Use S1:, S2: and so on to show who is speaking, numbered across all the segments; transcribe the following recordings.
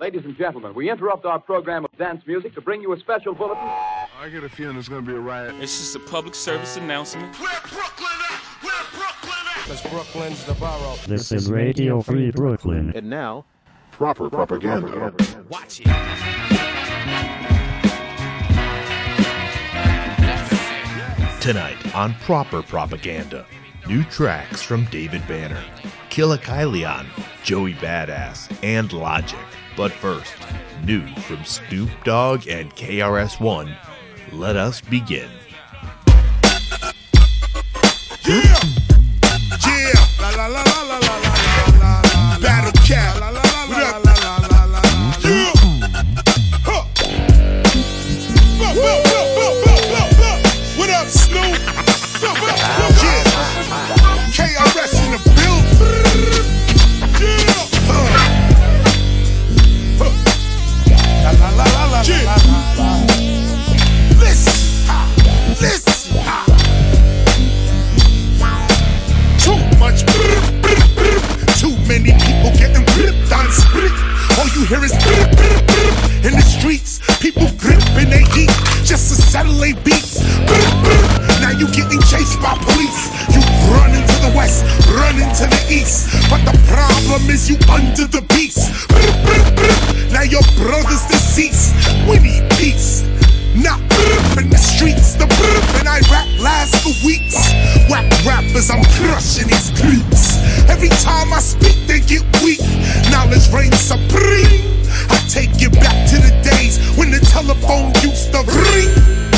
S1: Ladies and gentlemen, we interrupt our program of dance music to bring you a special bulletin.
S2: I get a feeling it's gonna be a riot.
S3: It's just a public service announcement.
S4: Where Brooklyn at? Where Brooklyn at?
S5: Cause Brooklyn's the borough.
S6: This is Radio Free Brooklyn.
S7: And now,
S2: Proper propaganda.
S5: Watch it.
S8: Tonight on Proper Propaganda, New tracks from David Banner, Killa Kyleon, Joey Badass, and Logic. But first, new from Snoop Dogg and KRS-One, let us begin.
S4: Yeah! Yeah! La la la la la la la la Battle cap! Listen. Ah. Too much. Too many people getting gripped on sprit. All you hear is in the streets. People gripping they heat just to settle they beats. Now you getting chased by police. You running to the west, running to the east. But the problem is you under the brr. Now your brother's deceased. We need peace. Not in the streets, the brr and I rap lasts for weeks. Whack rappers, I'm crushing these creeps. Every time I speak, they get weak. Knowledge reigns supreme. I take you back to the days when the telephone used to ring.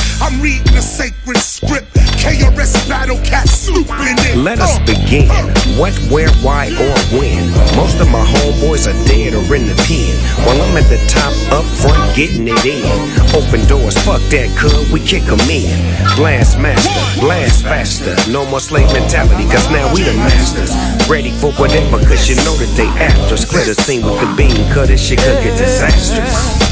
S9: What, where, why, or when? Most of my homeboys are dead or in the pen. While I'm at the top, up front, getting it in. Open doors, fuck that, cuz we kick 'em in. Blast master, blast faster. No more slave mentality, cause now we the masters. Ready for whatever, cause you know that they after us. Clear the scene with the beam cutter, shit could get disastrous.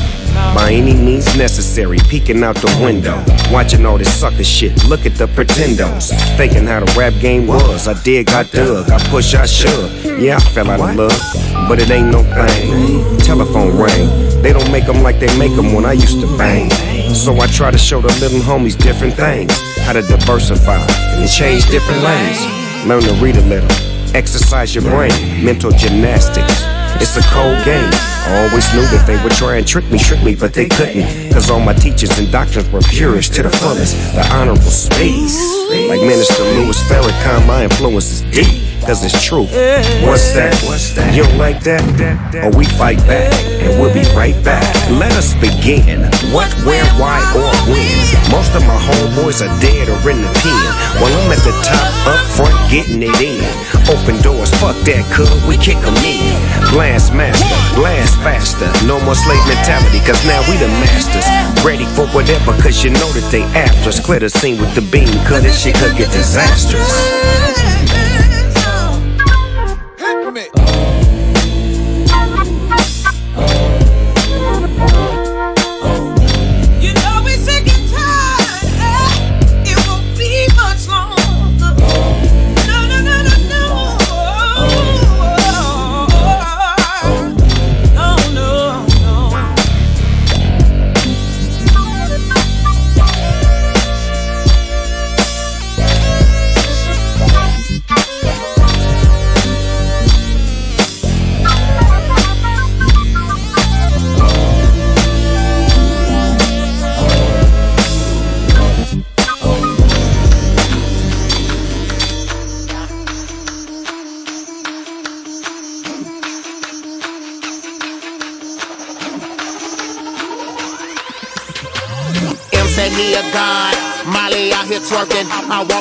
S9: By any means necessary, peeking out the window. Watching all this sucker shit, look at the pretendos. Thinking how the rap game was. I dig, I dug, I push, I shove. Yeah, I fell out of love, but it ain't no thing. Telephone rang, they don't make them like they make them when I used to bang. So I try to show the little homies different things. How to diversify and change different lanes. Learn to read a little, exercise your brain, mental gymnastics. It's a cold game. I always knew that they would try and trick me, trick me, but they couldn't. Cause all my teachers and doctors were purest to the fullest. The honorable space. Like Minister Louis Farrakhan, my influence is deep. Cause it's true. What's that? You don't like that? Or we fight back, and we'll be right back. Let us begin. What, where, why, or when? Most of my homeboys are dead or in the pen. While I'm at the top, up front, getting it in. Open doors, fuck that, cuz we kick 'em in. Blast master, blast faster. No more slave mentality, cause now we the masters. Ready for whatever, cause you know that they after us. Clear the scene with the beam, cause this shit could get disastrous.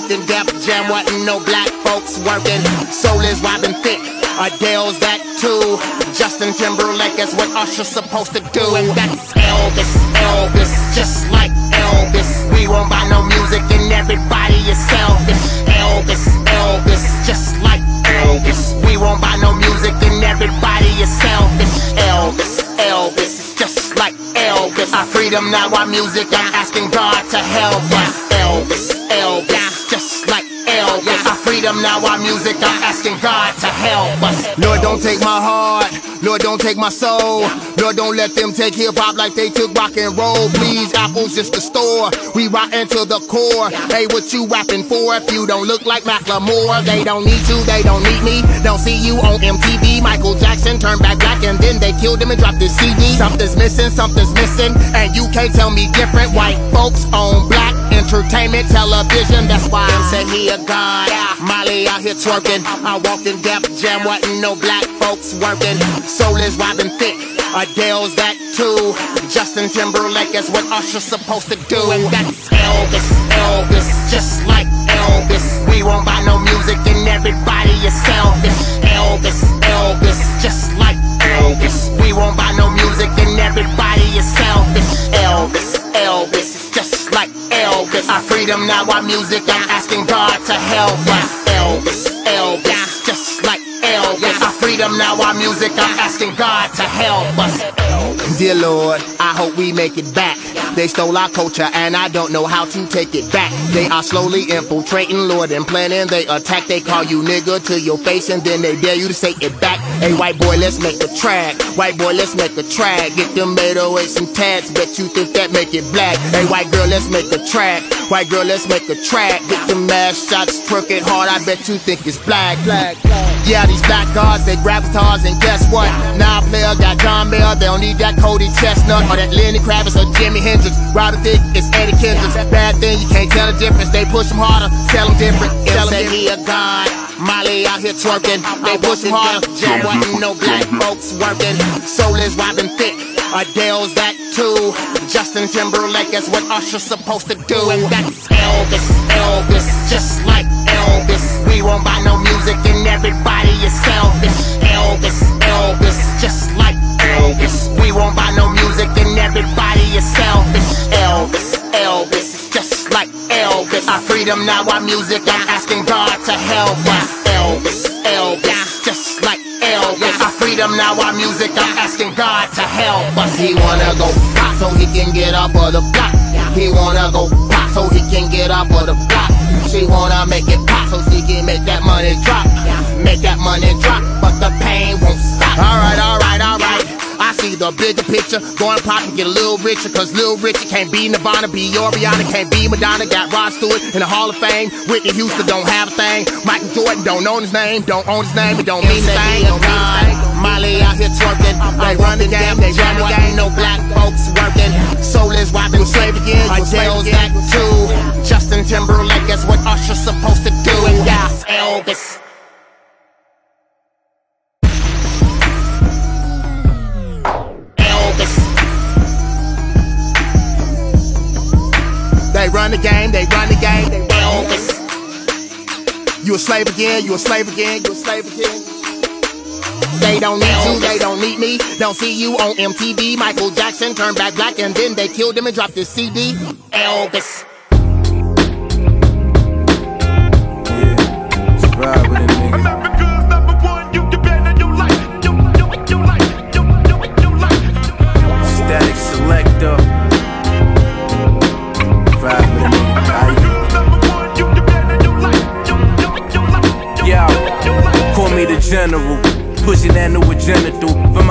S10: In Def Jam, wasn't no black folks working. Soul is Robin Thicke. Adele's that too. Justin Timberlake is what Usher's supposed to do. And that's Elvis, Elvis, just like Elvis. We won't buy no music and everybody is selfish. Elvis, Elvis, just like Elvis. We won't buy no music and everybody is selfish. Elvis, Elvis, just like Elvis. Our freedom now, our music. I'm asking God to help us. Elvis, Elvis, Elvis. Our freedom now, our music. I'm asking God to help us. Lord, don't take my heart. Lord, don't take my soul. Lord, don't let them take hip hop like they took rock and roll. Please, Apple's just a store. We rotten to the core. Hey, what you rapping for if you don't look like Macklemore? They don't need you, they don't need me. Don't see you on MTV. Michael Jackson turned back black and then they killed him and dropped his CD. Something's missing, something's missing, and you can't tell me different. White folks own black entertainment television. That's why I'm saying he a god. Molly out here twerking. I walk in Def Jam, wasn't no black folks working. Soul is Robin Thicke. Adele's that too. Justin Timberlake is what Usher's supposed to do. And that's Elvis, Elvis, just like Elvis. We won't buy no music and everybody is selfish. Elvis, Elvis, just like Elvis. We won't buy no music and everybody is selfish. Our freedom now, our music, I'm asking God to help us. Freedom now, our music, I'm asking God to help us. Dear Lord, I hope we make it back. They stole our culture and I don't know how to take it back. They are slowly infiltrating, Lord, and planning. They attack, they call you nigga to your face and then they dare you to say it back. Hey, white boy, let's make a track. White boy, let's make a track. Get them made 808s and tats, bet you think that make it black. Hey, white girl, let's make a track. White girl, let's make a track. Get them mass shots, twerk it hard, I bet you think it's black. black. Yeah, these black guards, they grab guitars and guess what? Now player got John Mayer, they don't need that Cody ChesnuTT or that Lenny Kravitz or Jimi Hendrix. Ryder Thick is Eddie Kendricks. Bad thing, you can't tell the difference. They push them harder, tell them different. Tell them he a god. Molly out here twerking. They push him harder. Jam wasn't no black folks working. Soul is Robin Thicke. Adele's that too. Justin Timberlake is what Usher's supposed to do. And that's Elvis, Elvis, just like Won't buy no music and everybody is selfish. Elvis, Elvis, just like Elvis. We won't buy no music and everybody is selfish. Elvis, Elvis, just like Elvis. Our freedom now, our music, I'm asking God to help us. Elvis, Elvis, just like Elvis. Our freedom now, our music, I'm asking God to help us. He wanna go pop so he can get up of the block. He wanna go pop so he can get up of the block. She wanna make it money drop. Make that money drop, but the pain won't stop. Alright, alright, alright. I see the bigger picture. Going pop and get a little richer. Cause Lil Richie can't be Nirvana, be your Rihanna, can't be Madonna. Got Rod Stewart in the Hall of Fame. Whitney Houston don't have a thing. Michael Jordan don't own his name, don't own his name, it don't mean a thing. Don't mean a. Molly out here twerking. They run the game, they run the game. No black folks working. Soul is we slave again. Adele's that too. Justin Timberlake is what Usher's supposed to do. And Elvis. Elvis. They run the game, they run the game, they Elvis. You a slave again, you a slave again, you a slave again. They don't need you, they don't need me. Don't see you on MTV. Michael Jackson turned back black and then they killed him and dropped his CD. Elvis.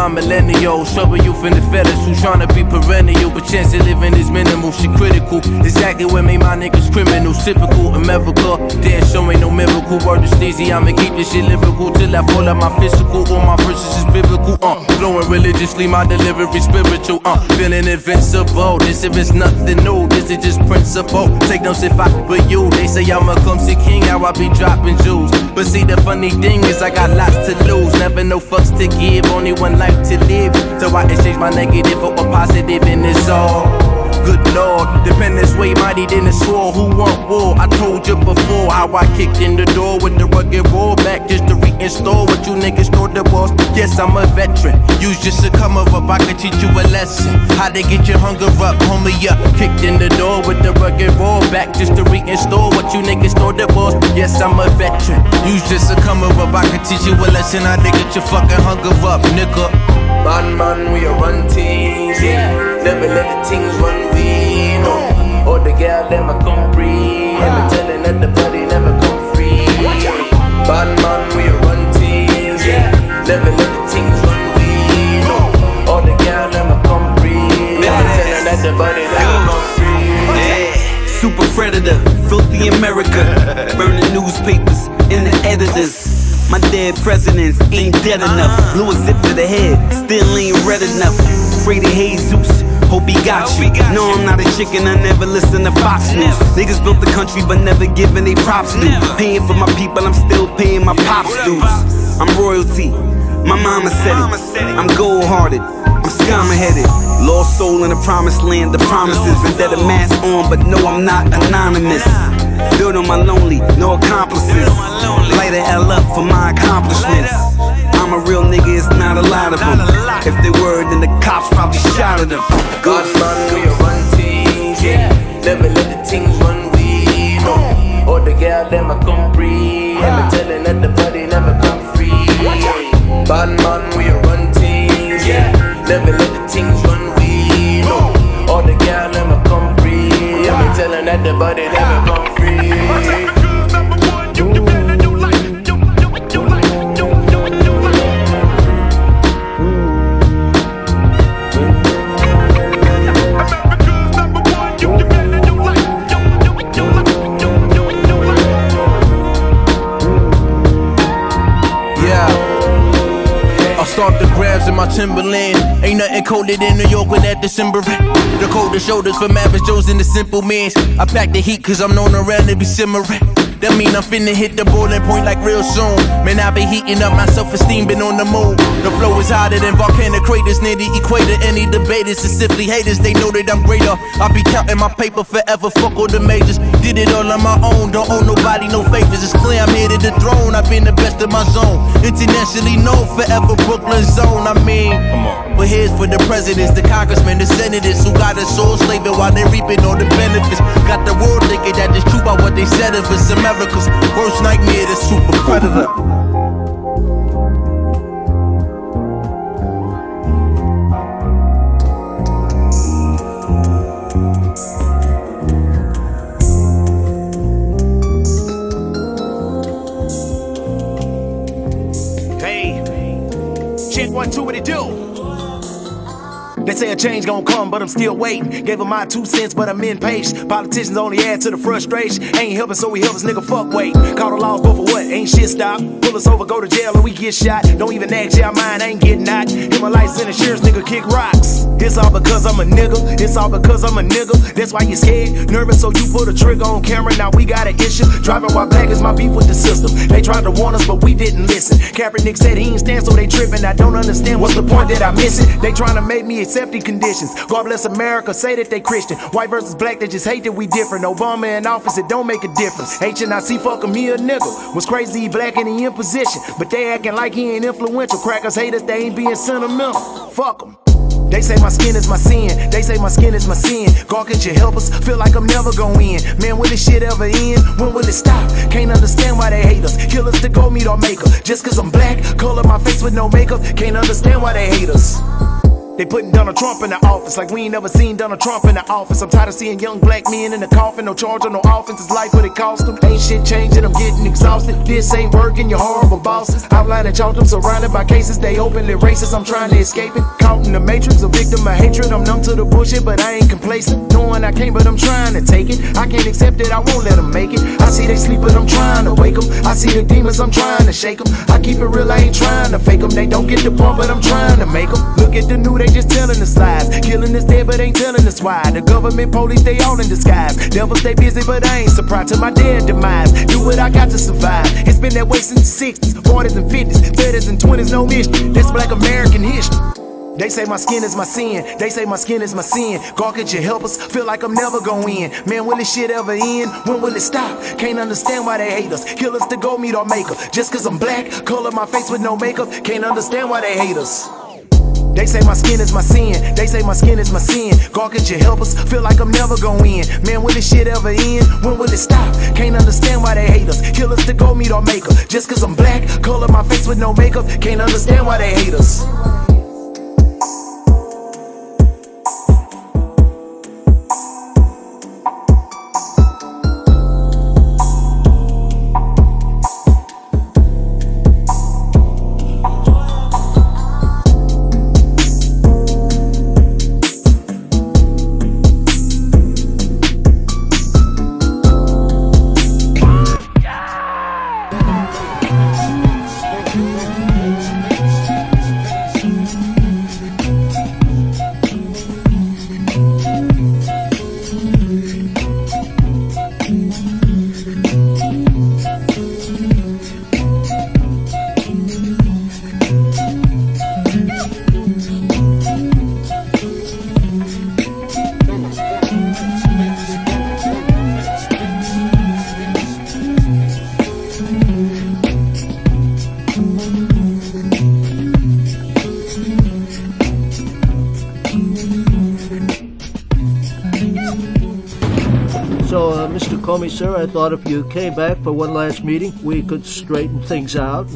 S5: Through for my millennials. Trouble you from the fellas who tryna be perennial, but chance of living is minimal. She critical. Exactly what made my niggas criminals. Typical America. Damn, show ain't no miracle. Word is Steezy, I'ma keep this shit lyrical till I fall out my physical. All my verses is biblical. Uh, flowing religiously, my delivery spiritual. Uh, feeling invincible. This if it's nothing new, this is just principle. Take notes if I were you. They say I'm a clumsy king, how I be dropping jewels. But see, the funny thing is, I got lots to lose. Never no fucks to give, only one life to live. So I exchange my negative for a positive, and it's all. Good lord, dependence way mighty than a sword. Who want war? I told you before how I kicked in the door with the rugged roll back just to reinstall what you niggas thought the was. Yes, I'm a veteran. Use just a come up, I can teach you a lesson. How to get your hunger up, homie up. Kicked in the door with the rugged roll back just to reinstall what you niggas thought the was. Yes, I'm a veteran. Use just a come up, I can teach you a lesson. How to get your fucking hunger up, nigga. Man, man, we are run teams. Yeah. Never let the things run we no. Or the girl them a come free. And me telling that the body never come free. Bad man, we Never let the team run free. All the girl, I'ma come breathe. Never tell her that the body that I'm free.
S7: Yeah. Super predator, filthy America. Burning newspapers in the editors. My dead presidents ain't dead enough. Uh-huh. Blew a zip to the head, still ain't red enough. Afraid of Jesus, hope he got you. No, I'm not a chicken, I never listen to Fox News. Niggas built the country but never giving they props due. Paying for my people, I'm still paying my pops dues. I'm royalty, my mama said it. I'm gold hearted. I'm scum headed. Lost soul in the promised land. The promises. Vendetta mask on, but no, I'm not anonymous. Built on my lonely, no accomplices. Light a L up for my accomplishments. I'm a real nigga, it's not a lot of them. If they were, then the cops probably shot at them.
S5: God man, we a run things, yeah. Never let the things run we, no. Or the girl, them a come free. And me telling that the Bad man, we run things, yeah. Never let the things run we, no. Or the girl, them a come free. Me telling that the body never come colder than New York with that December. The colder shoulders from average Joes and the simple mans. I pack the heat cause I'm known around to be simmering. That mean I'm finna hit the boiling point like real soon. Man, I been heating up my self-esteem, been on the move. The flow is hotter than volcanic craters near the equator. Any debaters is simply haters, they know that I'm greater. I be counting my paper forever, fuck all the majors. Did it all on my own, don't owe nobody no favors. It's clear I'm here to the throne, I've been the best of my zone. Internationally known, forever Brooklyn zone. I mean, but here's for the presidents, the congressmen, the senators who got us soul slaving while they reaping all the benefits. Got the world thinking that it's true about what they said of us. America's worst nightmare, the super predator.
S11: Say a change gon' come, but I'm still waiting. Gave them my two cents, but I'm impatient. Politicians only add to the frustration. Ain't helping, so we help us, nigga. Fuck wait. Call the laws, but for what? Ain't shit stop. Pull us over, go to jail, or we get shot. Don't even ask, yeah, mine ain't getting out. Hit my lights in insurance, nigga, kick rocks. It's all because I'm a nigga. It's all because I'm a nigga. That's why you scared, nervous, so you put a trigger on camera. Now we got an issue. Driving while black is my beef with the system. They tried to warn us, but we didn't listen. Kaepernick said he ain't stand, so they tripping. I don't understand what's the point that I miss it. They trying to make me accept the conditions. God bless America, say that they Christian. White versus black, they just hate that we different. Obama in office, it don't make a difference. HNIC fucking me a nigga. Was crazy, black in position. But they acting like he ain't influential. Crackers hate us, they ain't being sentimental. Fuck them. They say my skin is my sin. They say my skin is my sin. God, could you help us? Feel like I'm never gonna win. Man, will this shit ever end? When will it stop? Can't understand why they hate us. Kill us to go meet our maker. Just cause I'm black, color my face with no makeup. Can't understand why they hate us. They putting Donald Trump in the office like we ain't never seen Donald Trump in the office. I'm tired of seeing young black men in the coffin. No charge on no offense. It's life what it cost them. Ain't shit changing. I'm getting exhausted. This ain't working. You're horrible bosses. Outlining chalked them surrounded by cases. They openly racist. I'm trying to escape it. Caught in the matrix. A victim of hatred. I'm numb to the bullshit, but I ain't complacent. Knowing I can't, but I'm trying to take it. I can't accept it. I won't let them make it. I see they sleep, but I'm trying to wake them. I see the demons. I'm trying to shake them. I keep it real. I ain't trying to fake them. They don't get the point, but I'm trying to make them. Look at the new. They just telling us lies. Killing us dead, but ain't telling us why. The government, police, they all in disguise. Devils, they busy, but I ain't surprised to my dead demise. Do what I got to survive. It's been that way since the 60s, 40s, and 50s, 30s, and 20s, no mystery. That's black American history. They say my skin is my sin. They say my skin is my sin. God, could you help us? Feel like I'm never win. Man, will this shit ever end? When will it stop? Can't understand why they hate us. Kill us to go meet our maker. Just cause I'm black, color my face with no makeup. Can't understand why they hate us. They say my skin is my sin. They say my skin is my sin. God, could you help us? Feel like I'm never win. Man, will this shit ever end? When will it stop? Can't understand why they hate us. Kill us to go meet our maker. Just cause I'm black, color my face with no makeup. Can't understand why they hate us.
S12: Sir. I thought if you came back for one last meeting, we could straighten things out.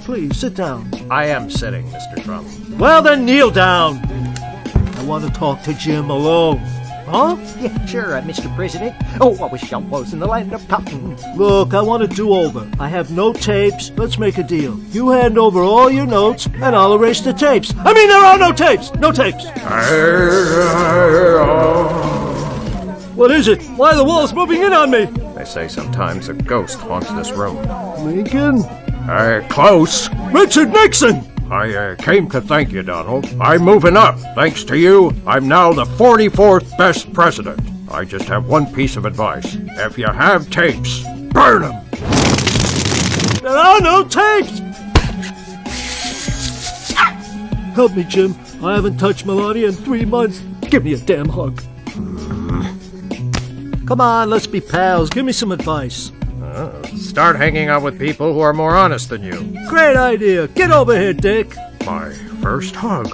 S12: Please, sit down.
S13: I am sitting, Mr. Trump.
S12: Well, then kneel down. I want to talk to Jim alone. Huh?
S13: Yeah, sure, uh, Mr. President. Oh, I wish I was in the land of cotton.
S12: Look, I want a do-over. I have no tapes. Let's make a deal. You hand over all your notes, and I'll erase the tapes. I mean, there are no tapes. No tapes. What is it? Why are the walls moving in on me?
S13: They say sometimes a ghost haunts this room.
S12: Lincoln?
S13: Uh, close.
S12: Richard Nixon!
S13: I uh, came to thank you, Donald. I'm moving up. Thanks to you, I'm now the 44th best president. I just have one piece of advice. If you have tapes, burn them.
S12: There are no tapes! Help me, Jim. I haven't touched Melania in three months. Give me a damn hug. Come on, let's be pals. Give me some advice.
S13: Uh, start hanging out with people who are more honest than you.
S12: Great idea. Get over here, Dick.
S13: My first hug.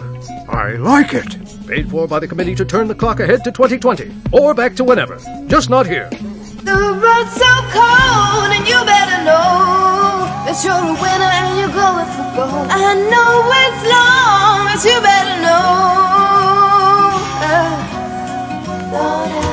S13: I like it. Paid for by the committee to turn the clock ahead to 2020, or back to whenever. Just not here.
S14: The road's so cold, and you better know that you're a winner and you're going for gold. I know it's long, but you better know. Uh, don't ever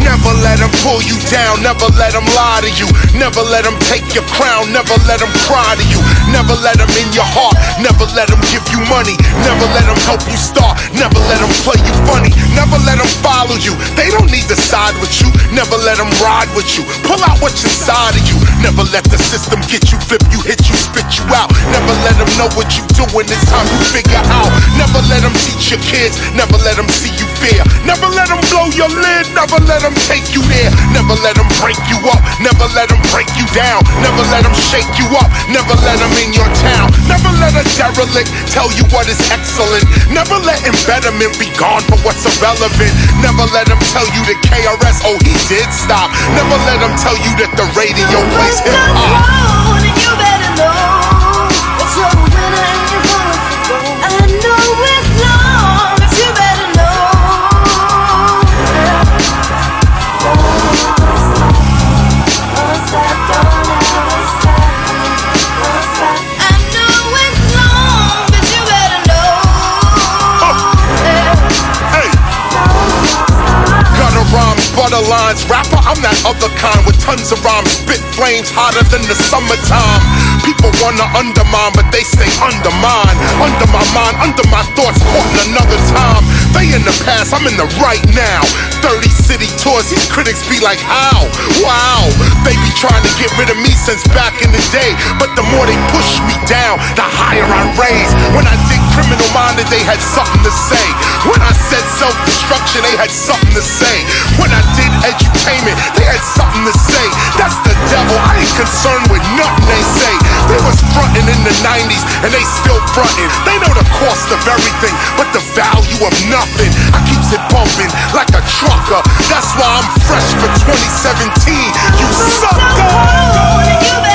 S4: Never let them pull you down, never let them lie to you. Never let them take your crown, never let them cry to you. Never let them in your heart, never let them give you money. Never let them help you start, never let them play you funny. Never let them follow you, they don't need to side with you. Never let them ride with you, pull out what's inside of you. Never let the system get you, flip you, hit you, spit you out. Never let them know what you doing, it's time you figure out. Never let them teach your kids, never let them see you fear. Never let them blow your lid, never let them take you there. Never let them break you up, never let them break you down. Never let them shake you up, never let them in your town. Never let a derelict tell you what is excellent. Never let embetterment be gone for what's irrelevant. Never let them tell you that KRS, oh, he did stop. Never let them tell you that the radio plays hip hop. Other kind with tons of rhymes, spit flames hotter than the summertime. People wanna undermine, but they stay under mine. Under my mind, under my thoughts, caught in another time. They in the past, I'm in the right now. 30 city tours, these critics be like, how? Wow, they be trying to get rid of me since back in the day. But the more they push me down, the higher I raise. When I did criminal minded, they had something to say. When I said self destruction, they had something to say. When I did edutainment, they had something to say. That's the devil, I ain't concerned with nothing they say. They was frontin' in the 90s, and they still frontin'. They know the cost of everything, but the value of nothing. I keeps it bumping like a trucker. That's why I'm fresh for 2017. You sucker!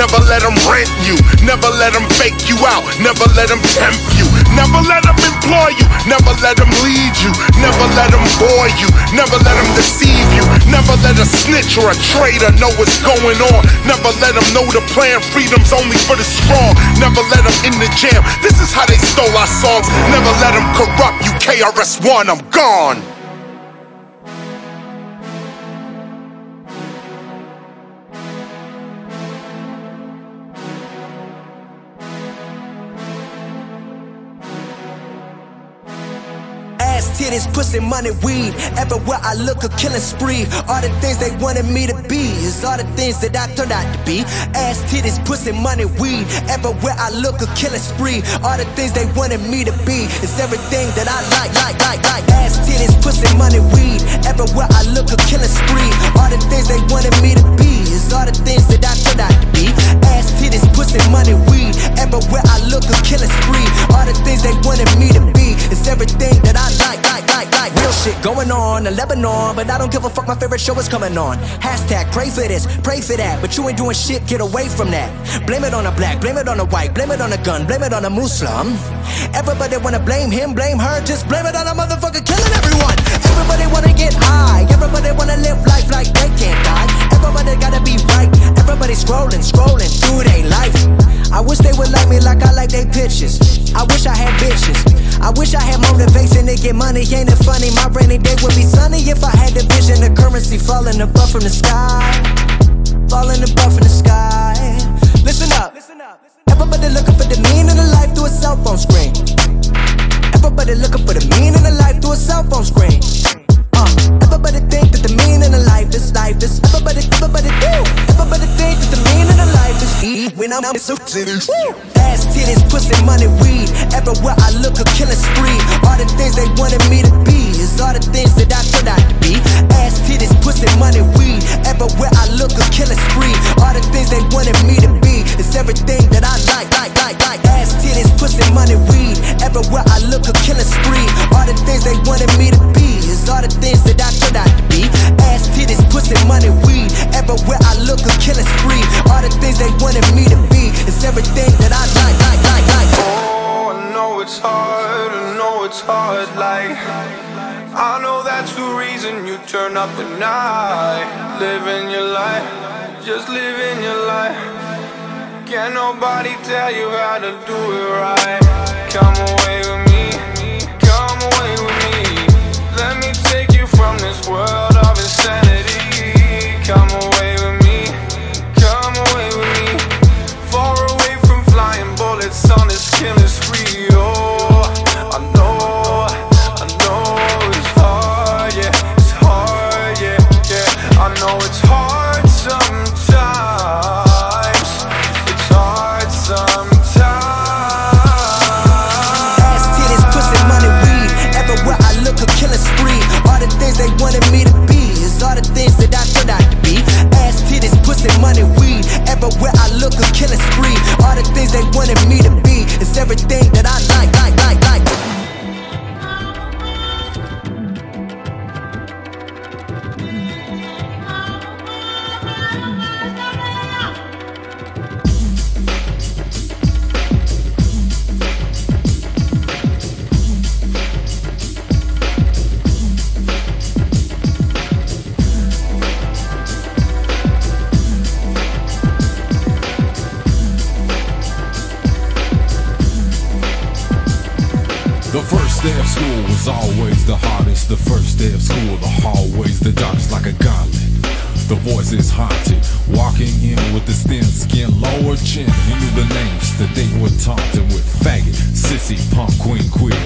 S4: Never let them rent you. Never let them fake you out. Never let them tempt you. Never let them employ you. Never let them lead you. Never let them bore you. Never let them deceive you. Never let a snitch or a traitor know what's going on. Never let them know the plan. Freedom's only for the strong. Never let them in the jam. This is how they stole our songs. Never let them corrupt you. KRS-One, I'm gone.
S15: titties, pussy, money, weed. Everywhere I look, a killing spree. All the things they wanted me to be is all the things that I turned out to be. Ass titties, pussy, money, weed. Everywhere I look, a killing spree. All the things they wanted me to be is everything that I like, like, like, like. Ass titties, pussy, money, weed. Everywhere I look, a killing spree. All the things they wanted me to be is all the things that I turned out to be. Ass titties, pussy, money, weed. Everywhere I look, a killing spree. All the things they wanted me to be is everything that I like on in Lebanon. But I don't give a fuck, my favorite show is coming on. Hashtag pray for this, pray for that. But you ain't doing shit, get away from that. Blame it on a black, blame it on a white, blame it on a gun, blame it on a Muslim. Everybody wanna blame him, blame her, just blame it on a motherfucker killing everyone. Everybody wanna get high, everybody wanna live life like they can't die. Everybody gotta be right, everybody scrolling, scrolling through their life. I wish they would like me like I like they pictures. I wish I had bitches. I wish I had motivation to get money. Ain't it funny? My rainy day would be sunny if I had the vision of currency falling above from the sky. Falling above from the sky. Listen up. Everybody looking for the meaning of life through a cell phone screen. Everybody looking for the meaning of life through a cell phone screen. Everybody think that the meaning of life is life is. Everybody, everybody do. Everybody think that the meaning of life is eat when I'm so Ass titties, pussy, money, weed. Everywhere I look, a killing spree. All the things they wanted me to be is all the things that I could not be. Ass titties, pussy, money, weed. Everywhere I look, a killing spree. All the things they wanted me to be is everything that I like, like, like, like. Ass titties, pussy, money, weed. Everywhere I look, a killing spree. All the things they wanted me to be is all the things that I could not be. Ass titties, pussy, money, weed. Everywhere I look, a killing spree. All the things they wanted me to be is everything that I like, like, like, like.
S16: Oh, I know it's hard, I know it's hard, like I know that's the reason you turn up at night Living your life, just living your life Can't nobody tell you how to do it right Come away with me, world
S15: they wanted me to be. Is everything that I
S17: was always the hardest. The first day of school, the hallways the darkest like a gauntlet. The voices haunted, walking in with his thin skin, lower chin. He knew the names that they were taunting with faggot, sissy, punk, queen, queer.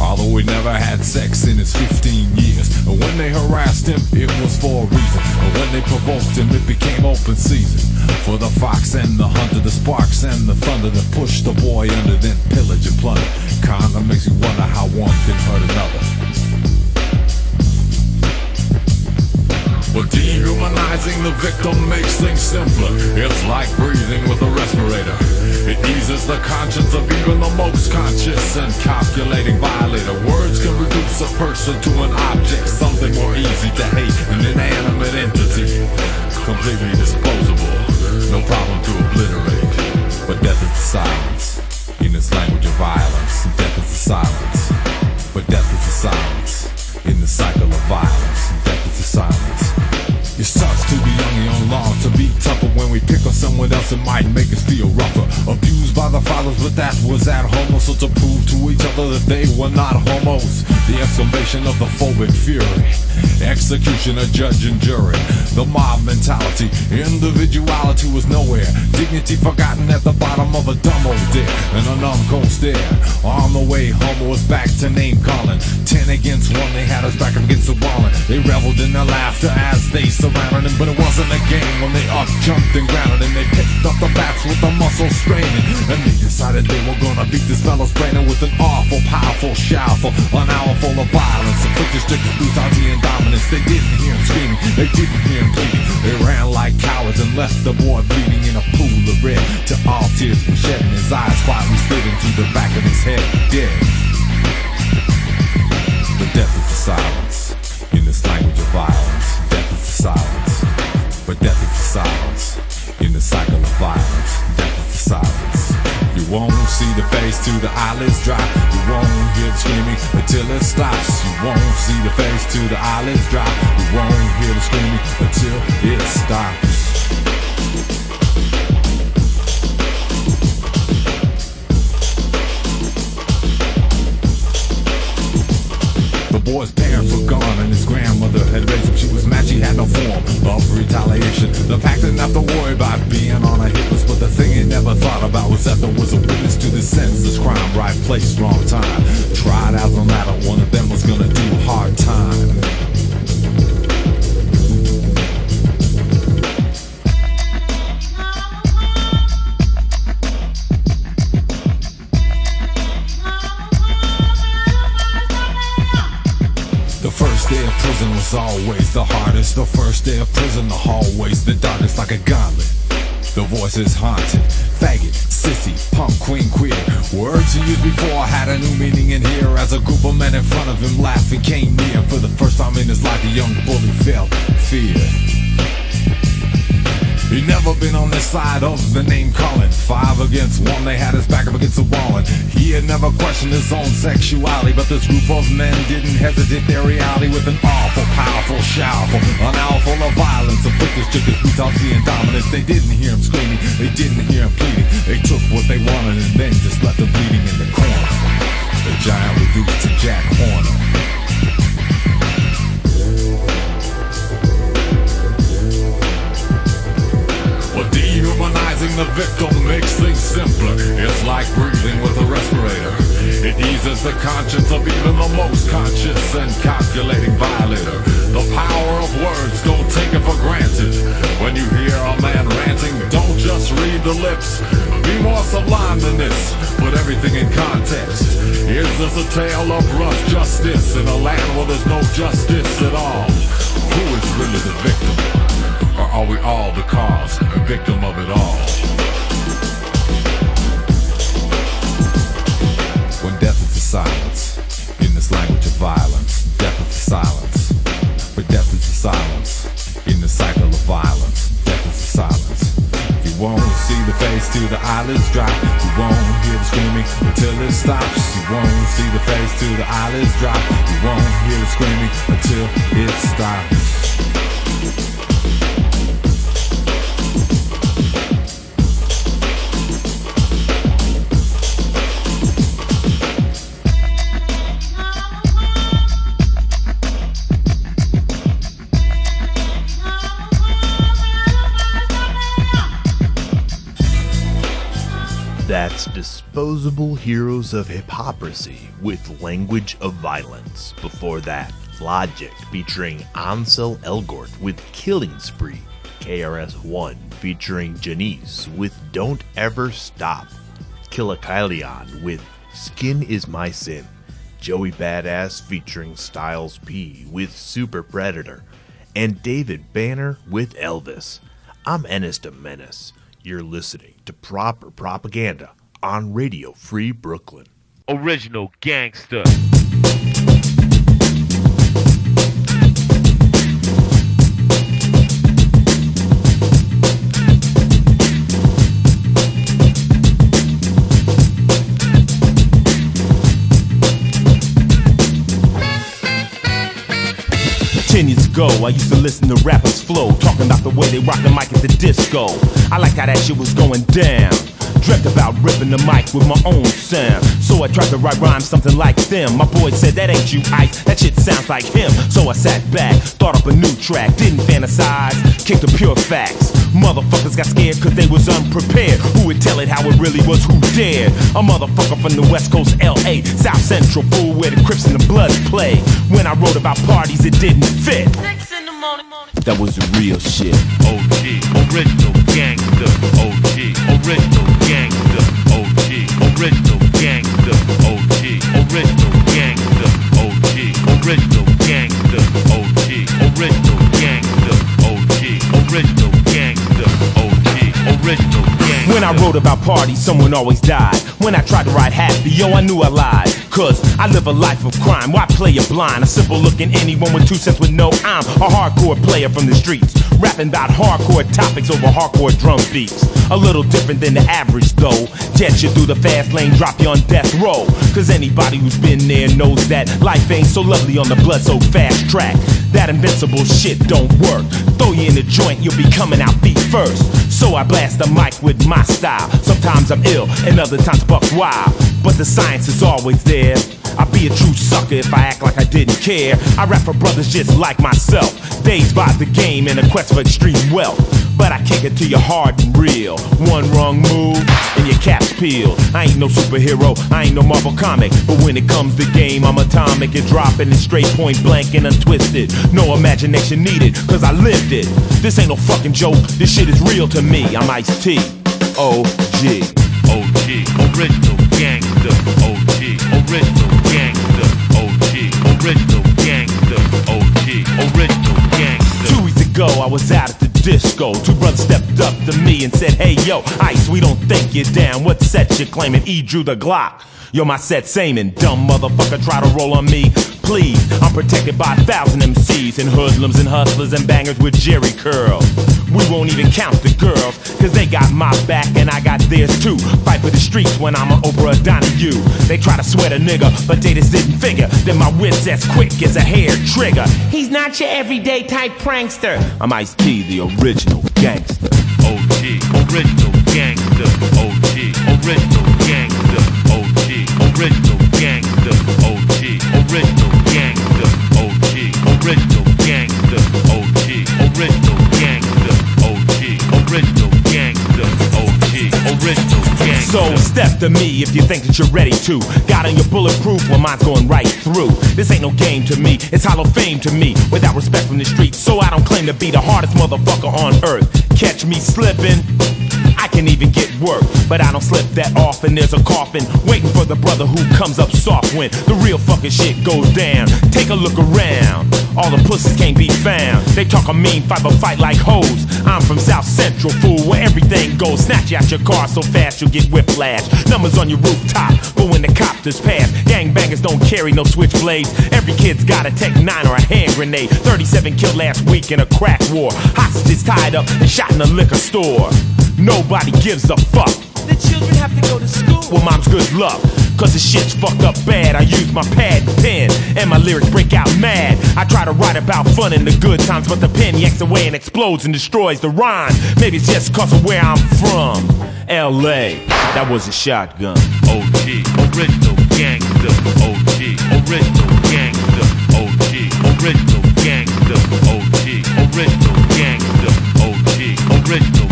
S17: Although he never had sex in his 15 years. And when they harassed him, it was for a reason. And when they provoked him, it became open season. For the fox and the hunter, the sparks and the thunder that push the boy under, then pillage and plunder. Kinda makes you wonder how one can hurt another. But dehumanizing the victim makes things simpler. It's like breathing with a respirator. It eases the conscience of even the most conscious and calculating violator. Words can reduce a person to an object, something more easy to hate, an inanimate entity. Completely disposable, no problem to obliterate. But death is the silence, in this language of violence. Death is the silence, but death is the silence, in the cycle of violence. Death is the silence. Tougher when we pick on someone else it might make us feel rougher. Abused by the fathers, but that was at home. So to prove to each other that they were not homos. The exclamation of the phobic fury. Execution of judge and jury. The mob mentality. Individuality was nowhere. Dignity forgotten at the bottom of a dumb old dare. And a numb cold stare. On the way home was back to name calling. Ten against one, they had us back up against the wall. They reveled in their laughter as they surrounded him. But it wasn't a game when they up jumped and grounded and they picked up the bats with the muscle straining. And they decided they were gonna beat this fellow's brain with an awful, powerful shout for an hour full of violence. Afflicted strict brutality and dominance. They didn't hear him screaming, they didn't hear him pleading. They ran like cowards and left the boy bleeding in a pool of red. To all tears were shed and his eyes quietly slid into the back of his head, dead. Face till the eyelids drop. You won't hear the screaming until it stops. You won't see the face till the eyelids drop. You won't hear the screaming until it stops. The boy's parents were gone grandmother had raised him. She was mad she had no form of retaliation. The didn't have to worry about being on a hit list, but the thing he never thought about was that there was a witness to this senseless crime. Right place, wrong time. Tried as no matter one of them was gonna do hard time. Always the hardest. The first day of prison, the hallways the darkest like a gauntlet. The voices haunted. Faggot, sissy, punk, queen, queer. Words he used before had a new meaning in here. As a group of men in front of him laughing came near. For the first time in his life, the young bully felt fear. He never been on this side of the name calling. Five against one, they had his back up against the wall. And he had never questioned his own sexuality. But this group of men didn't hesitate their reality with an awful, powerful, showerful, an hour full of violence. A quickest, chickest, brutality, and dominance. They didn't hear him screaming, they didn't hear him pleading. They took what they wanted and then just left him bleeding in the corner. The giant reduced to Jack Horner. Victim makes things simpler. It's like breathing with a respirator. It eases the conscience of even the most conscious and calculating violator. The power of words, don't take it for granted. When you hear a man ranting, don't just read the lips. Be more sublime than this. Put everything in context. Is this a tale of rough justice in a land where there's no justice at all? Who is really the victim? Or are we all the cause, a victim of it all? When death is the silence, in this language of violence, death is the silence. But death is the silence, in the cycle of violence, death is the silence. You won't see the face till the eyelids drop. You won't hear the screaming until it stops. You won't see the face till the eyelids drop. You won't hear the screaming until it stops.
S8: Disposable Heroes of Hiphoprisy with Language of Violence. Before that, Logic featuring Ansel Elgort with Killing Spree. KRS One featuring Janice with Don't Ever Stop. Killa Kyleon with Skin Is My Sin. Joey Badass featuring Styles P with Super Predator. And David Banner with Elvis. I'm Ennis de Menace. You're listening to Proper Propaganda on Radio Free Brooklyn.
S18: Original gangster.
S19: Ten years ago, I used to listen to rappers flow, talking about the way they rock the mic at the disco. I liked how that shit was going down. Dreamt about ripping the mic with my own sound. So I tried to write rhymes something like them. My boy said, That ain't you, Ike. That shit sounds like him. So I sat back, thought up a new track, didn't fantasize, kicked the pure facts. Motherfuckers got scared cause they was unprepared. Who would tell it how it really was? Who dared? A motherfucker from the West Coast, LA, South Central, fool where the Crips and the Bloods play. When I wrote about parties, it didn't fit. That was the real shit.
S18: OG, original OG, original gangster. OG, original gangster. OG, original gangster. OG, original gangster. OG, original gangster. OG, original gangster.
S19: When I wrote about parties, someone always died. When I tried to write happy, yo, I knew I lied. Cause I live a life of crime. Why play a blind? A simple looking anyone with two cents would know I'm a hardcore player from the streets. Rapping about hardcore topics over hardcore drum beats. A little different than the average though. Jet you through the fast lane, drop you on death row. Cause anybody who's been there knows that life ain't so lovely on the blood so fast track. That invincible shit don't work. Throw you in the joint, you'll be coming out feet first. So I blast the mic with my style. Sometimes I'm ill, and other times buck wild. But the science is always there. I'd be a true sucker if I act like I didn't care. I rap for brothers just like myself. Dazed by the game in a quest for extreme wealth. But I kick it to you hard and real. One wrong move, and your cap's peeled. I ain't no superhero, I ain't no Marvel comic. But when it comes to game, I'm atomic and dropping it straight point blank and untwisted. No imagination needed, cause I lived it. This ain't no fucking joke, this shit is real to me. I'm Ice T. O.G.
S18: Original gangster. OG, original gangster. OG, original gangster. OG, original gangster.
S19: Two weeks ago, I was out at the disco. Two brothers stepped up to me and said, Hey yo, Ice, we don't think you're down. What set you claiming? E drew the Glock. Yo, my set same and dumb motherfucker try to roll on me. Please, I'm protected by a thousand MCs and hoodlums and hustlers and bangers with Jheri curls. We won't even count the girls, cause they got my back and I got theirs too. Fight for the streets when I'm an Oprah Donahue. They try to sweat a nigga, but they just didn't figure that my wit's as quick as a hair trigger. He's not your everyday type prankster. I'm Ice T, the original gangster.
S18: OG, original gangster. OG, original gangster. OG, original gangster. OG, original original gangster. OG, original gangster. OG, original gangster. OG, original gangster.
S19: So step to me if you think that you're ready to. Got on your bulletproof, well mine's going right through. This ain't no game to me, it's hollow fame to me. Without respect from the streets, so I don't claim to be the hardest motherfucker on earth. Catch me slipping. I can even get work, but I don't slip that often. There's a coffin waiting for the brother who comes up soft when the real fucking shit goes down. Take a look around. All the pussies can't be found. They talk a mean fight, but fight like hoes. I'm from South Central, fool, where everything goes. Snatch you out your car so fast you'll get whiplash. Numbers on your rooftop, but when the copters pass, gangbangers don't carry no switchblades. Every kid's got a Tech 9 or a hand grenade. 37 killed last week in a crack war. Hostages tied up and shot in a liquor store. Nobody gives a fuck.
S20: The children have to go to school.
S19: Well, mom's good luck. Cause the shit's fucked up bad. I use my pad and pen, and my lyrics break out mad. I try to write about fun in the good times, but the pen yanks away and explodes and destroys the rhyme. Maybe it's just cause of where I'm from. LA, that was a shotgun.
S18: OG, original gangster. OG, original gangster. OG, original gangster. OG, original gangster. OG, original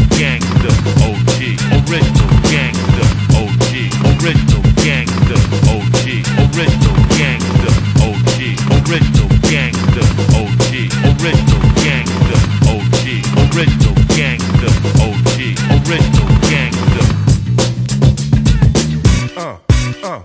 S18: OG, original gangster. OG, original gangster. OG, original gangster. OG, original gangster. OG, original gangster. OG, original gangster. OG, original gangster.
S21: Uh, uh.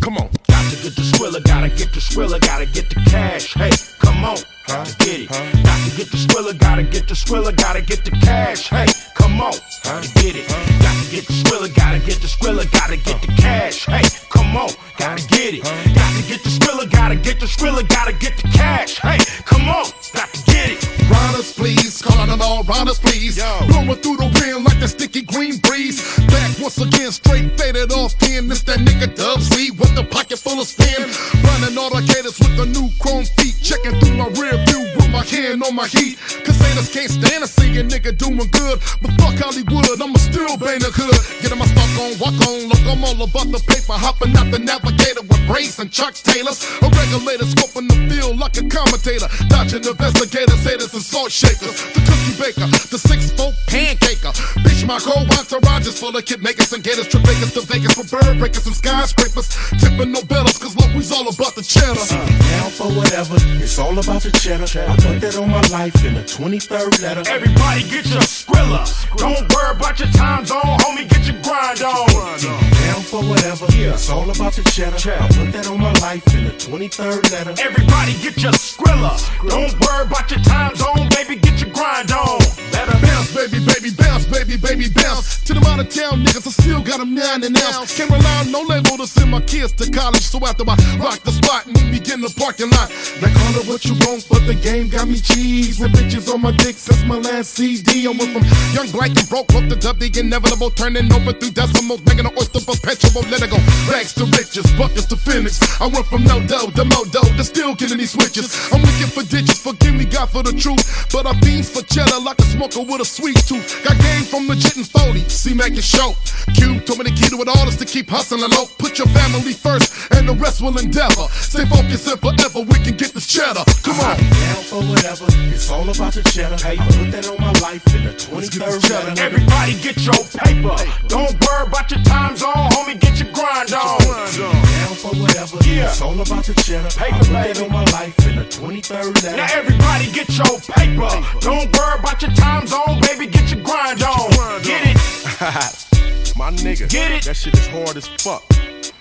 S21: Come on. Got to get the skrilla, gotta get the skrilla, gotta get the cash. Hey, come on. Got to get it. Got to get the skrilla, gotta get the skrilla, gotta get the cash. Hey, come on. Got to get it. Got to get the skrilla, gotta get the skrilla, gotta get the cash. Hey, come on. Gotta get it. Got to get the skrilla, gotta get the skrilla, gotta get the cash. Hey, come on. Got to get it.
S13: Riders, please, calling it all riders, please. Blowing through the wind like that sticky green breeze. Once again, straight faded off in. This that nigga Dub C with the pocket full of spin. Running all the gators with the new chrome feet. Checking through my rear view with my hand on my heat. Cause haters can't stand to see a nigga doing good. But fuck Hollywood, I'ma still bang the hood. Get Getting my on, walk on. Look, I'm all about the paper. Hopping out the navigator with brace and Chuck Taylors. A regulator scoping the field like a commentator. Dodging investigators, haters, and salt shakers. The cookie baker, the six foot pancaker. Bitch, my whole entourage is full of kid makers and gators. Trip Vegas to Vegas for bird breakers and skyscrapers. Tipping no bells, cause look, we's all about the cheddar.
S21: Down for whatever, it's all about the cheddar. I put that on my life in the 23rd letter.
S22: Everybody get your skrilla. Don't worry about your time zone, homie, get your grind on.
S21: Down for whatever, Yeah. it's all about the cheddar. I put that on my life in the 23rd letter.
S22: Everybody get your skrilla. Don't worry about your time zone, baby, get your grind on. Better
S13: Bounce, baby, baby, bounce, baby, baby, bounce. To the out of town niggas I still got them nine and now. Can't rely on no label to send my kids to college. So after I rock the spot, meet me in the parking lot. Now call it what you want, but the game got me cheese. And bitches on my dick since my last CD. I went from young black and broke up to dub the inevitable, turning over through decimals, making an oyster perpetual. Let it go. Rags to riches, buckets to finish. I went from no dough to mo dough to still getting these switches. I'm looking for digits, forgive me, God, for the truth. But I fiends for cheddar like a smoker with a sweet tooth. Got game from legit and phony. See, make it show. Q told me the key to it all is to keep hustling low. Put your family first, and the rest will endeavor. Stay focused and forever we can get this cheddar. Come on.
S21: Down for whatever. It's all about the cheddar. Hey, put that on my life in the 23rd letter. Everybody get your paper. Don't worry about your time zone, homie. Get your grind on. Down for whatever. Yeah. It's all about the cheddar. Paper, I put that on my life in the 23rd letter. Now everybody get your paper. Don't worry about your time zone, baby. Get your grind on. Get it.
S22: My nigga.
S21: Get it.
S22: That shit is hard as fuck.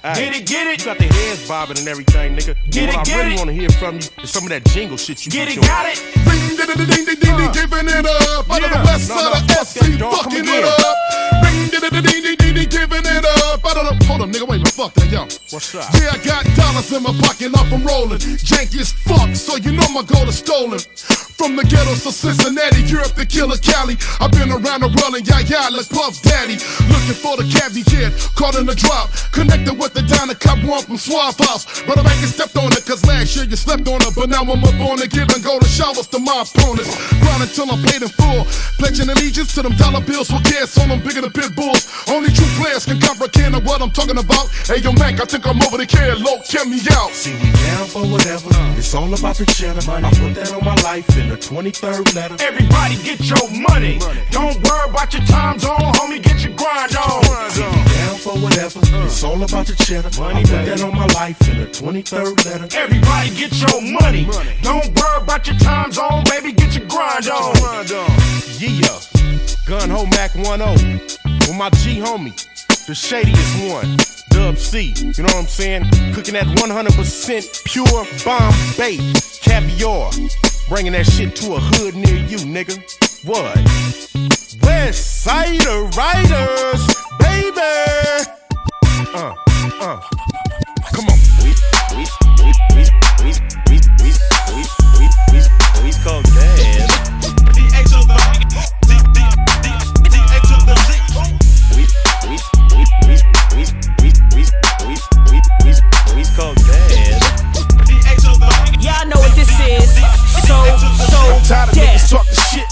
S21: Get it, get it.
S22: You got the heads bobbing and everything, nigga.
S21: Get
S22: what
S21: it,
S22: I
S21: get
S22: really
S21: it.
S22: want to hear from you is some of that jingle shit you
S21: Get
S22: be
S21: it,
S22: doing.
S21: got it.
S13: Ding, ding, ding, ding, ding, ding, ding, giving it up. Out of the west
S22: No,
S13: side
S22: no,
S13: of
S22: fuck
S13: SC,
S22: that, dog. Come
S13: fucking it up. Ding, ding, ding, ding, ding, ding, ding, giving it up. Out of the, hold on, nigga, wait a fuck that, yo.
S22: What's up?
S13: Yeah, I got dollars in my pocket, off I'm rolling. Janky as fuck, so you know my gold is stolen. From the ghettos to Cincinnati, Europe to Killer Cali. I've been around the world and yeah, yeah, like Puff Daddy. Looking for the kid, caught in the drop. Connected with the Donna Cop one from Suave House. Brother Bank stepped on it, cause last year you slept on it. But now I'm up on it, giving golden showers to my opponents. Grind until I'm paid in full. Pledging allegiance to them dollar bills with gas on them, bigger than pit bulls. Only true players can comprehend what I'm talking about. Hey, yo, Mac, I think I'm over the kid. Low, kill me out.
S21: See, we down for whatever. It's all about the cheddar. I put that on my life in the 23rd letter. Everybody get your money. Don't worry about your time zone, homie. Get your grind on. See, we down for whatever. It's all about the cheddar. I put that on my life in the 23rd letter. Everybody get your money. Don't worry about your time zone, baby. Get your grind on.
S22: Yeah. Gun Ho Mack 10. With my G homie. The shadiest one. Dub C. You know what I'm saying? Cooking that 100% pure Bombay caviar. Bringing that shit to a hood near you, nigga. What? West Sider Riders, baby. Uh, uh. Come on.
S18: We, we, we, we, we, we, we, we, we, we, we call dad. We,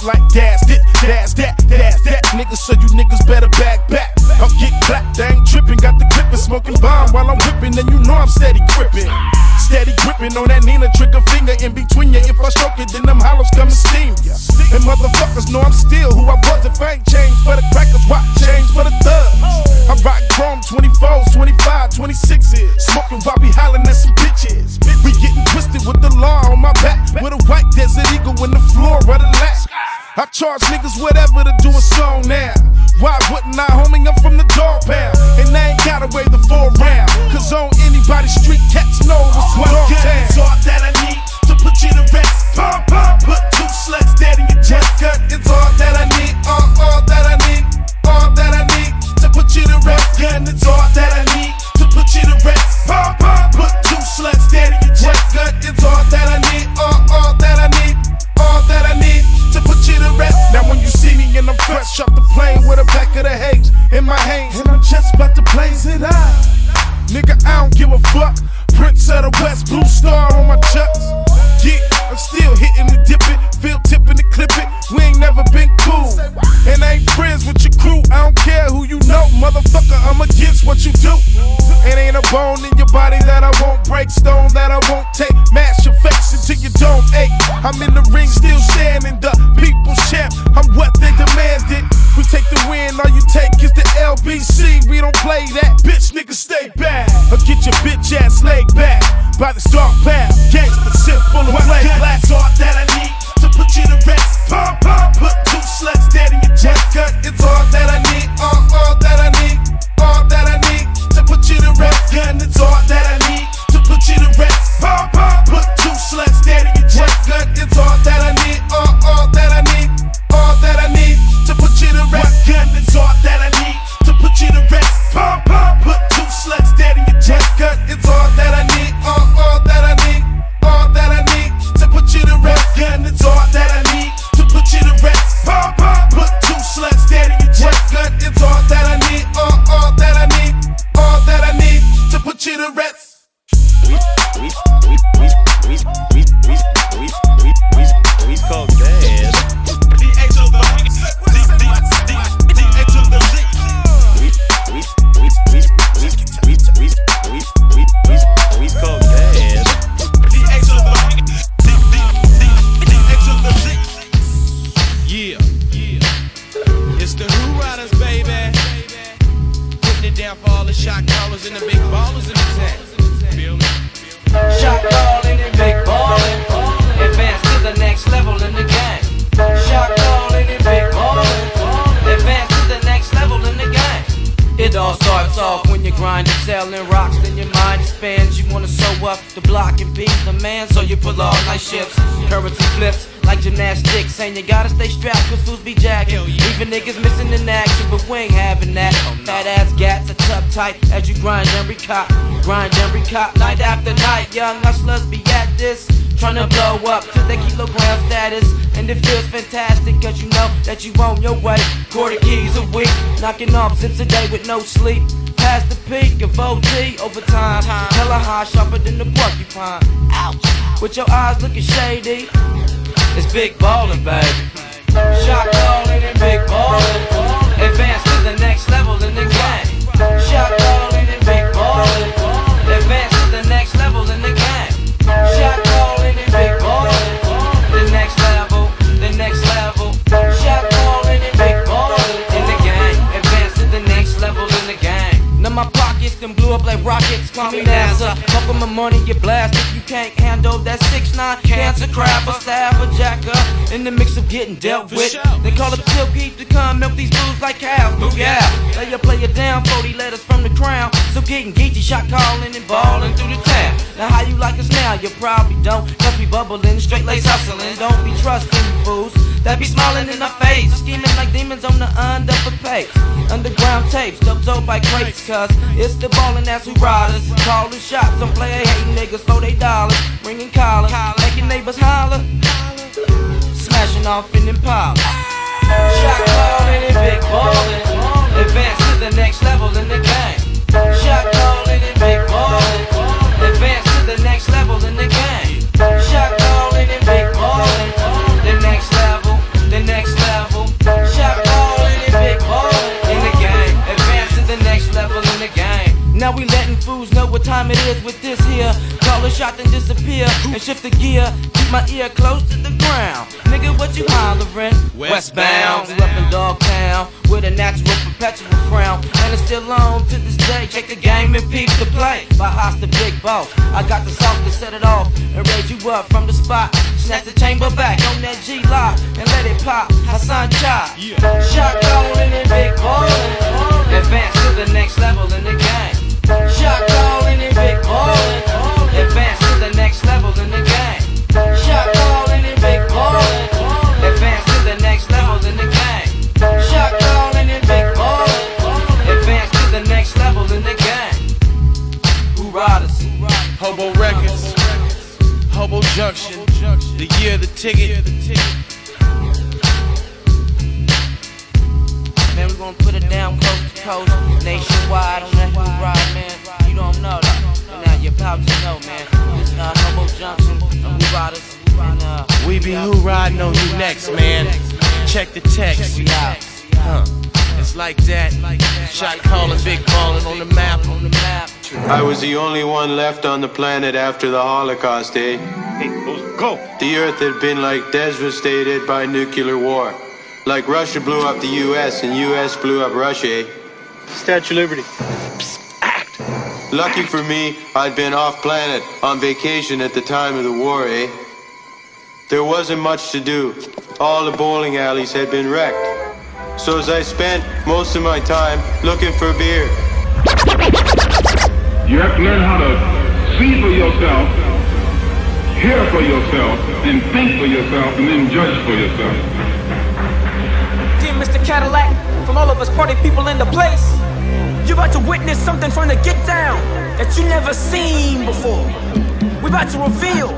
S22: like that's this, that's that, that's that. Niggas, so you niggas better back back. I'll get clapped, I ain't tripping. Got the clipping, smoking bomb while I'm whipping, and you know I'm steady gripping. Steady gripping on that Nina trigger finger in between ya. If I stroke it, then them hollows come and steam ya. And motherfuckers know I'm still who I was. If I ain't changed for the crackers, why change for the thugs? I rock chrome 24s, 25, 26s. Smoking while we hollering at some bitches. We getting twisted with the law on my back. With a white desert eagle in the floor of the lap. I charge niggas whatever to do a song now. Why wouldn't I, homie? I'm from the dog pound. And I ain't gotta wait the four round. Cause on anybody's street, cats know what's
S21: One
S22: dog town.
S21: is all that I need to put you to rest. Pump, pump, put two slugs dead in your chest.
S22: Gun is all that I need, all, all that I need, all that I need to put you to rest.
S21: Gun is all that I need to put you to rest. Pump, pump, put two slugs dead in your chest.
S22: Gun is all that I need, fresh off the plane with a pack of the haze in my hands, and I'm just about to blaze it out. Nigga, I don't give a fuck. Prince of the West, blue star on my chucks. Yeah, I'm still hitting the dip it, feel tipping the clip it. We ain't never been cool. And I ain't friends with your crew. I don't care who you know, motherfucker. I'm against what you do. It ain't a bone in your body that I won't break, stone that I won't take. Mash your face until you don't ache. I'm in the ring, still standing, the people's champ. I'm what they demanded. We take the win, all you take is the LBC. We don't play that, bitch, nigga, stay back. Or get your bitch ass laid back by the dark path. Gangsta simple and
S21: One
S22: play
S21: is all that I need to put you to rest. Pump, pump, put two slugs dead in your chest.
S22: Gun, it's all that I need, all, all that I need, all that I need to put you to rest.
S21: Gun is all
S16: no sleep. Past the peak of OT over time. Hella high, sharper than the porcupine. Ouch. With your eyes looking shady. It's big ballin', baby. Up rockets. Call me NASA. Fuck with my money, get blasted. You can't handle that 6 9 cancer crap. or stab a jacker. In the mix of getting dealt with. They call up Silky to come milk these blues like cows. Boo yeah. Lay your player down, 40 letters from the crown. So getting geeky, shot calling and balling through the town. Now how you like us now? You probably don't. Cause we bubbling, straight lace hustling. Don't be trusting fools that be smiling in our face. Scheming like demons on the underpaid. Underground tapes, up by crates. Cause it's the ballin' that's who ride us. Calling shots on player hating niggas throw they dollars. Ringing collars, making neighbors holler. Smashing off in Impala. Shot calling and big ballin'. Advance to the next level in the game. Shot calling and big ballin'. Advance to the next level in the game. What time it is with this here. Call a shot then disappear and shift the gear. Keep my ear close to the ground. Nigga, what you hollering?
S20: Westbound.
S16: Grew up in Dogtown with a natural perpetual frown. And it's still on to this day. Check the game and peep the play. By Hosta Big Boss. I got the sauce to set it off and raise you up from the spot. Snatch the chamber back on that G lock and let it pop. Hassan Chop. Shot calling and big ballin'. On
S20: the
S23: planet after the Holocaust, eh? Hey, go! The Earth had been like devastated by nuclear war. Like Russia blew up the US and US blew up Russia, eh? Statue of Liberty. act! Lucky for me, I'd been off planet on vacation at the time of the war, eh? There wasn't much to do. All the bowling alleys had been wrecked. So as I spent most of my time looking for beer.
S24: You have to learn how to see for yourself, hear for yourself, and think for yourself, and then judge for yourself.
S25: Dear Mr. Cadillac, from all of us party people in the place, you're about to witness something from the get down that you never seen before. We're about to reveal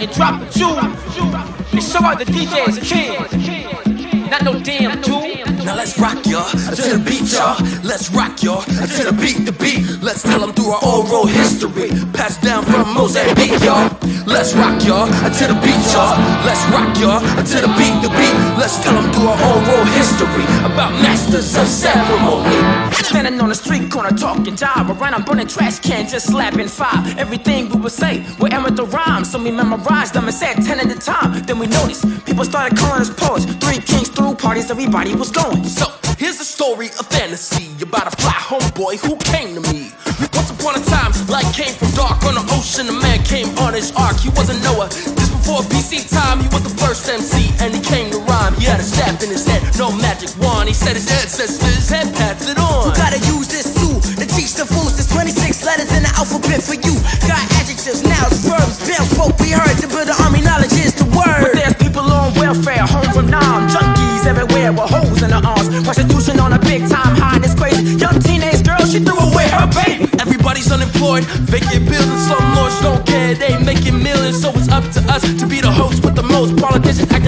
S25: and drop a jewel and show out the DJ's king. Not no damn jewel.
S15: Now let's rock y'all to the beat y'all. Let's rock y'all to the beat, the beat. Let's tell them through our oral history, passed down from Mozambique y'all. Let's rock y'all to the beat y'all. Let's rock y'all to the beat, the beat. Let's tell them through our oral history about masters of ceremony.
S25: Standing on the street corner talking job around I'm burning trash cans, just slapping five. Everything we would say were amateur rhymes, so we memorized them and said ten at a time. Then we noticed people started calling us poets. Three kings threw parties, everybody was going.
S15: So here's a story of fantasy about a fly home
S26: boy who came to me. Once upon a time, light came from dark on the ocean. A man came on his ark. He wasn't Noah. Just before BC time, he was the first MC and he came to rhyme. He had a staff in his head, no magic wand. He said his ancestors had passed it on.
S15: You gotta use this tool to teach the fools. There's 26 letters in the alphabet for you. Got adjectives, nouns, verbs, bells, spoke. We heard to build an army. Knowledge is the word.
S25: But there's people on welfare, home from Nam. Junkies everywhere with holes in their arms. Prostitution on a big time high, it's crazy. Young teenage girl, she threw away her baby.
S26: Everybody's unemployed, vacant buildings. Some lords don't care, they making millions. So it's up to us to be the host with the most. Politicians acting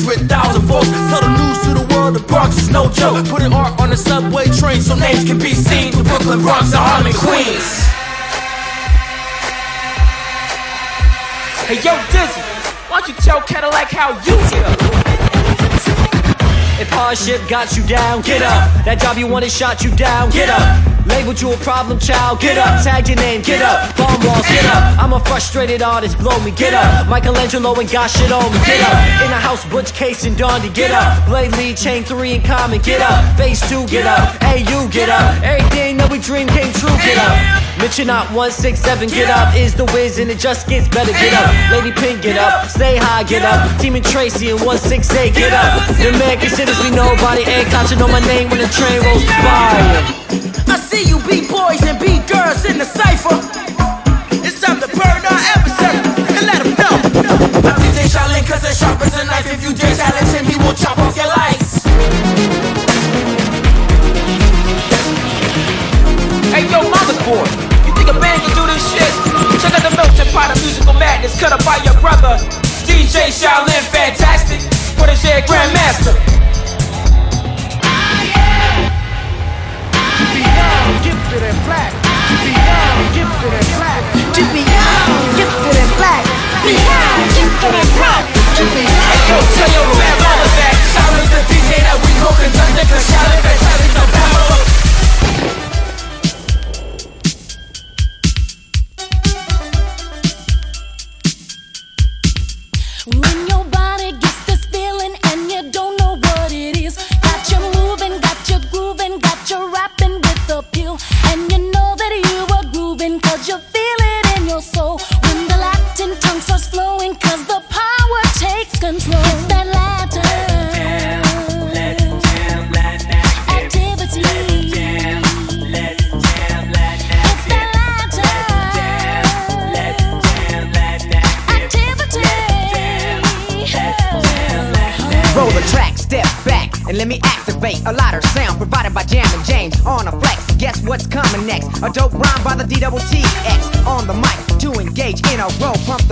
S26: 100,000 folks. Tell the news to the world the Bronx is no joke. Putting art on the subway train so names can be seen. The Brooklyn, Bronx, and Harlem, Queens.
S25: Hey, yo, Dizzy, why don't you tell Cadillac how you feel?
S27: If hardship got you down, get up. That job you wanted shot you down, get up. Labeled you a problem child, get up. Tagged your name, get up. Bomb walls, get up. I'm a frustrated artist, blow me, get up. Michelangelo ain't got shit on me, get up. In the house, Butch Case and Dondi, get up. Blade Lee, Chain 3 in common, get up. Phase 2, get up. Hey, you, get up. Everything that we dream came true, get up. Mitchell not 167, get up. Is the whiz and it just gets better, get up. Lady Pink, get up. Stay high, get up. Team and Tracy in 168, get up. The man considers me nobody. Ain't catching on my name when the train rolls by.
S25: I see you B-boys and B-girls in the cypher. It's time to burn our adversary and let them know.
S26: I'm DJ Shaolin cause it's sharp as a knife. If you dare challenge him, he will chop off your lights.
S25: Hey yo, mama's boy, you think a band can do this shit? Check out the melting pot of musical madness cut up by your brother. DJ Shaolin, fantastic. Protege Grandmaster.
S22: Gifted and black. Beyond gifted and black.
S14: To be young, gifted and black. Beyond gifted and black. To be
S26: Hey yo, tell your all of that. Shaolin's the DJ that we go conducting cause Shaolin fatality's a power.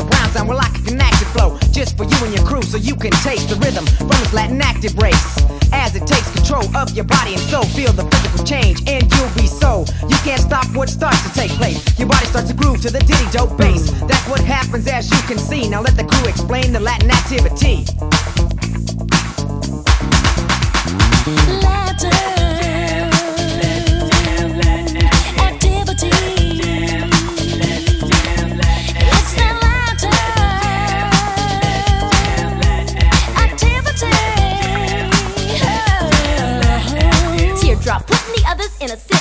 S28: The
S29: round sound, we're like a connected flow just for you and your crew, so you can taste the rhythm from this Latin active race. As it takes control of your body and soul, feel the physical change, and you'll be so. You can't stop what starts to take place. Your body starts to groove to the ditty dope bass. That's what happens as you can see. Now let the crew explain the Latin activity.
S28: Teardrop,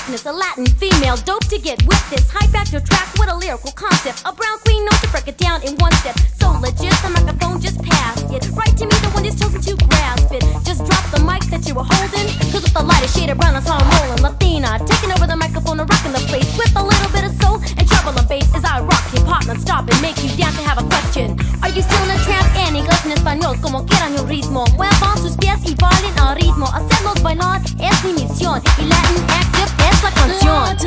S28: in a Latin female, dope to get with this. High factor track with a lyrical concept. A brown queen knows to break it down in one step. So legit, the microphone just passed it. Right to me, the one just chosen to grasp it. Just drop the mic that you were holding. Cause with the lighter shade of brown, I saw him rolling. Latina, taking over the microphone and rocking the place. With a little bit of soul and treble and bass as I rock hip hop non-stop and make you dance to have a question. Are you still in a trance? En inglés, en español, como quieran el ritmo. Muevan sus pies y bailen al ritmo. Hacerlos bailar misión. Y Latin Active es la canción.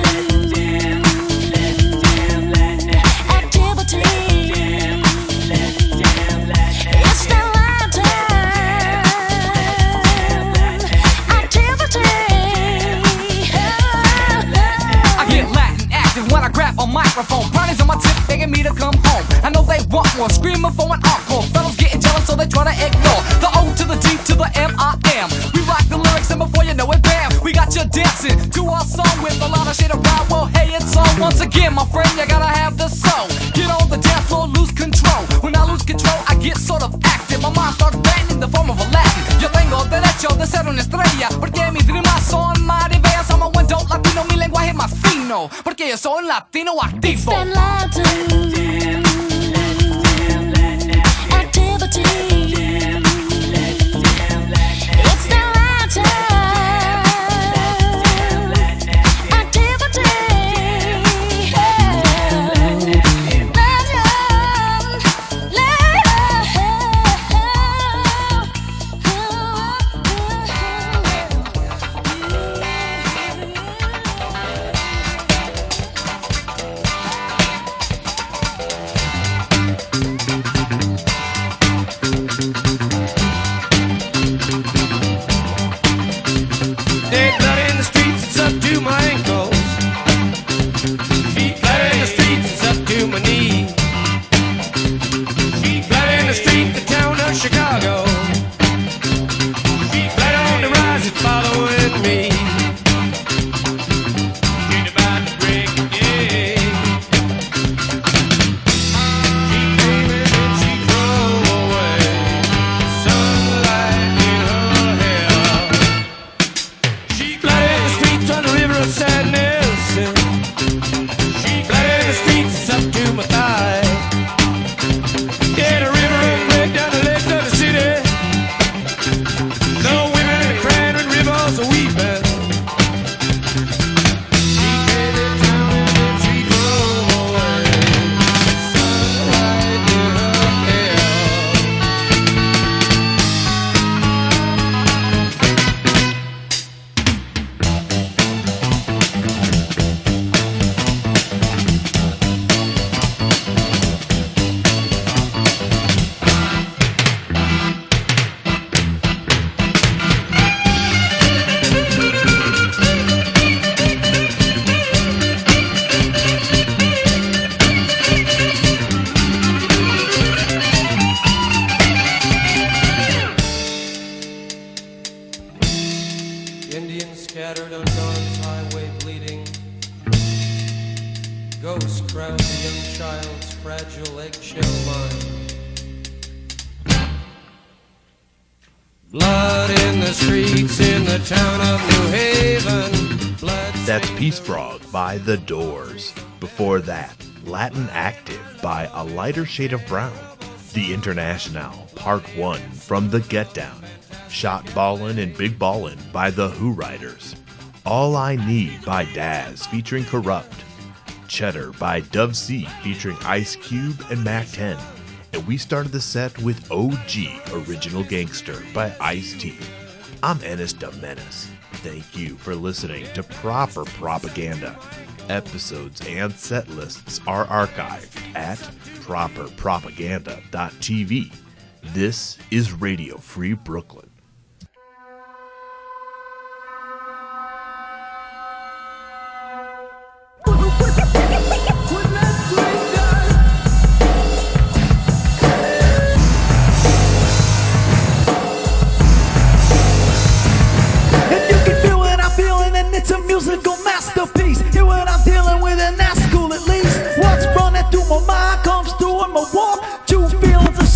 S27: Microphone. Brownies on my tip, begging me to come home. I know they want more, screaming for an encore. Fellas getting jealous, so they try to ignore the O to the D to the M I M. We rock the lyrics, and before you know it, we got you dancing to our song with a lot of shit around. Well, hey, it's on once again, my friend. You gotta have the soul. Get on the dance floor, lose control. When I lose control, I get sort of active. My mind starts banging in the form of a Latin. Yo tengo derecho de ser una estrella, porque mi rimas son más
S30: bellas. I'm a window latino, mi lenguaje más fino, porque yo soy un latino activo.
S14: It's Latin.
S8: Latin Active by A Lighter Shade of Brown, The International, Part 1 from The Get Down, Shot Ballin' and Big Ballin' by The Whoridas, All I Need by Daz featuring Kurupt, Cheddar by Dub C featuring Ice Cube and Mack 10, and we started the set with OG Original Gangster by Ice T. I'm Ennis Domenis. Thank you for listening to Proper Propaganda episodes, and set lists are archived at properpropaganda.tv. This is Radio Free Brooklyn.